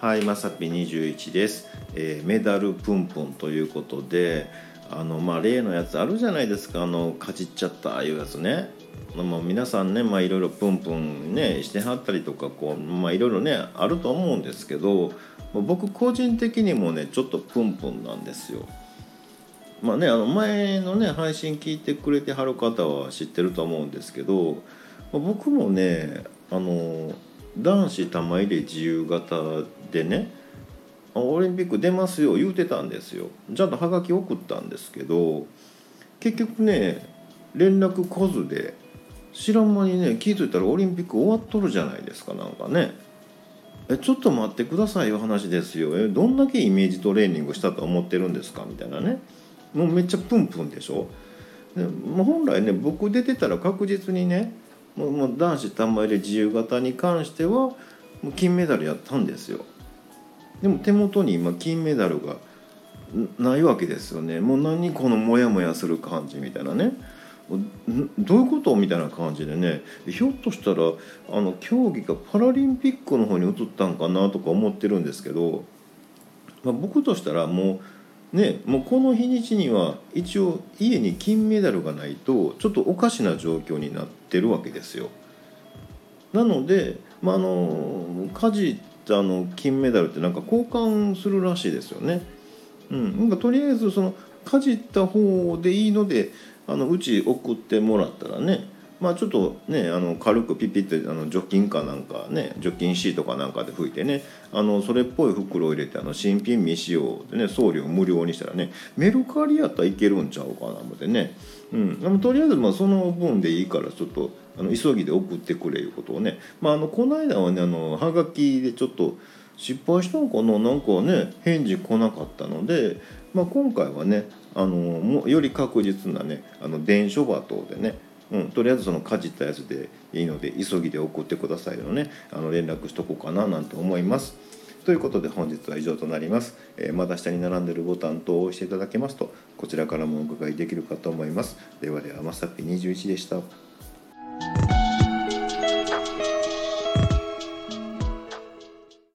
はいまさぴ21です、えーメダルプンプンということであのまあ例のやつあるじゃないですか。あのかじっちゃったああいうやつね。まあ、皆さんねまあいろいろプンプンねしてはったりとかこうまあいろいろねあると思うんですけどま僕個人的にもねちょっとプンプンなんですよ。まあね、あの前のね配信聞いてくれてはる方は知ってると思うんですけど、まあ僕もねあの男子玉入れ自由形でねオリンピック出ますよ言うてたんですよ。ちゃんとハガキ送ったんですけど結局ね連絡来ずで知らん間にね気づいたらオリンピック終わっとるじゃないですかなんかね。えちょっと待ってくださいよ話ですよ。えどんだけイメージトレーニングしたと思ってるんですかみたいなね。もうめっちゃプンプンでしょ。でも本来ね僕出てたら確実にねもう男子玉入れ自由形に関してはもう金メダルやったんですよ。でも手元に今金メダルがないわけですよね。もう何このモヤモヤする感じみたいなね。どういうことみたいな感じでね。ひょっとしたらあの競技がパラリンピックの方に移ったんかなとか思ってるんですけど、まあ、僕としたらもうねもうこの日にちには一応家に金メダルがないとちょっとおかしな状況になってるわけですよ。なので、まあ、あのかじったあの金メダルってなんか交換するらしいですよね。うん、なんかとりあえずそのかじった方でいいのであのうち送ってもらったらねまあちょっとねあの軽くピピってあの除菌かなんかね除菌シートかなんかで拭いてねあのそれっぽい袋を入れてあの新品未使用でね送料無料にしたらねメルカリやったらいけるんちゃうかな思ってね、うん、でもとりあえずまあその分でいいからちょっとあの急ぎで送ってくれいうことをね、まあ、あのこの間はねあのはがきでちょっと失敗したのかな？なんかね返事来なかったので、まあ、今回はねあのもより確実なねあの電書バトでね、うん、とりあえずそのかじったやつでいいので急ぎで送ってくださいのね。あの連絡しとこうかななんて思います。ということで本日は以上となります、えーまだ下に並んでるボタン等を押していただけますとこちらからもお伺いできるかと思います。ではではまさぴ21でした。